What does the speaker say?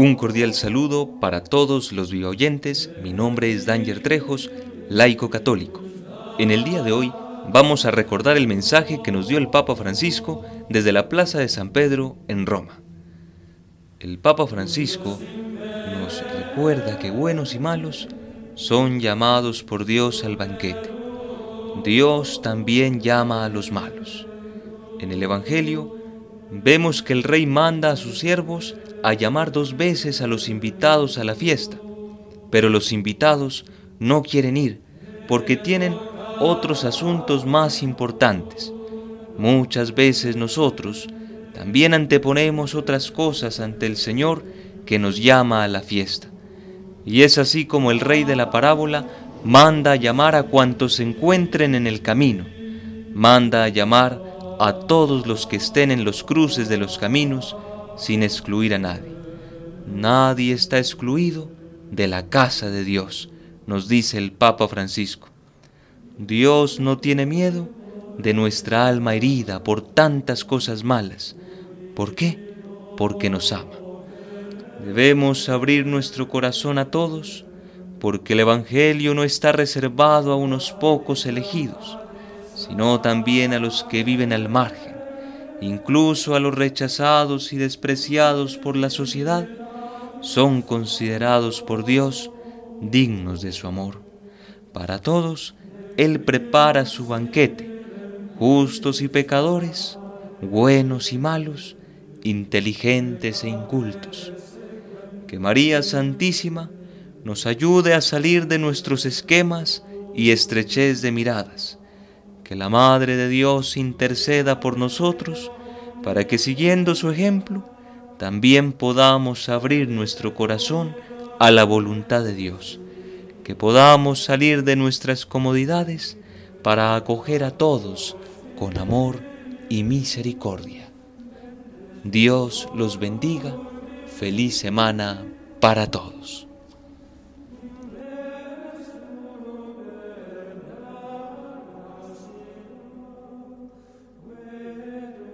Un cordial saludo para todos los oyentes. Mi nombre es Danger Trejos, laico católico. En el día de hoy vamos a recordar el mensaje que nos dio el Papa Francisco desde la Plaza de San Pedro en Roma. El Papa Francisco nos recuerda que buenos y malos son llamados por Dios al banquete. Dios también llama a los malos. En el Evangelio vemos que el rey manda a sus siervos a llamar dos veces a los invitados a la fiesta, pero los invitados no quieren ir porque tienen otros asuntos más importantes. Muchas veces nosotros también anteponemos otras cosas ante el Señor que nos llama a la fiesta. Y es así como el rey de la parábola manda a llamar a cuantos se encuentren en el camino, manda a llamar a todos los que estén en los cruces de los caminos, sin excluir a nadie. Nadie está excluido de la casa de Dios, nos dice el Papa Francisco. Dios no tiene miedo de nuestra alma herida por tantas cosas malas. ¿Por qué? Porque nos ama. Debemos abrir nuestro corazón a todos, porque el Evangelio no está reservado a unos pocos elegidos sino también a los que viven al margen, incluso a los rechazados y despreciados por la sociedad, son considerados por Dios dignos de su amor. Para todos, Él prepara su banquete, justos y pecadores, buenos y malos, inteligentes e incultos. Que María Santísima nos ayude a salir de nuestros esquemas y estrechez de miradas que la Madre de Dios interceda por nosotros, para que siguiendo su ejemplo, también podamos abrir nuestro corazón a la voluntad de Dios, que podamos salir de nuestras comodidades para acoger a todos con amor y misericordia. Dios los bendiga. Feliz semana para todos.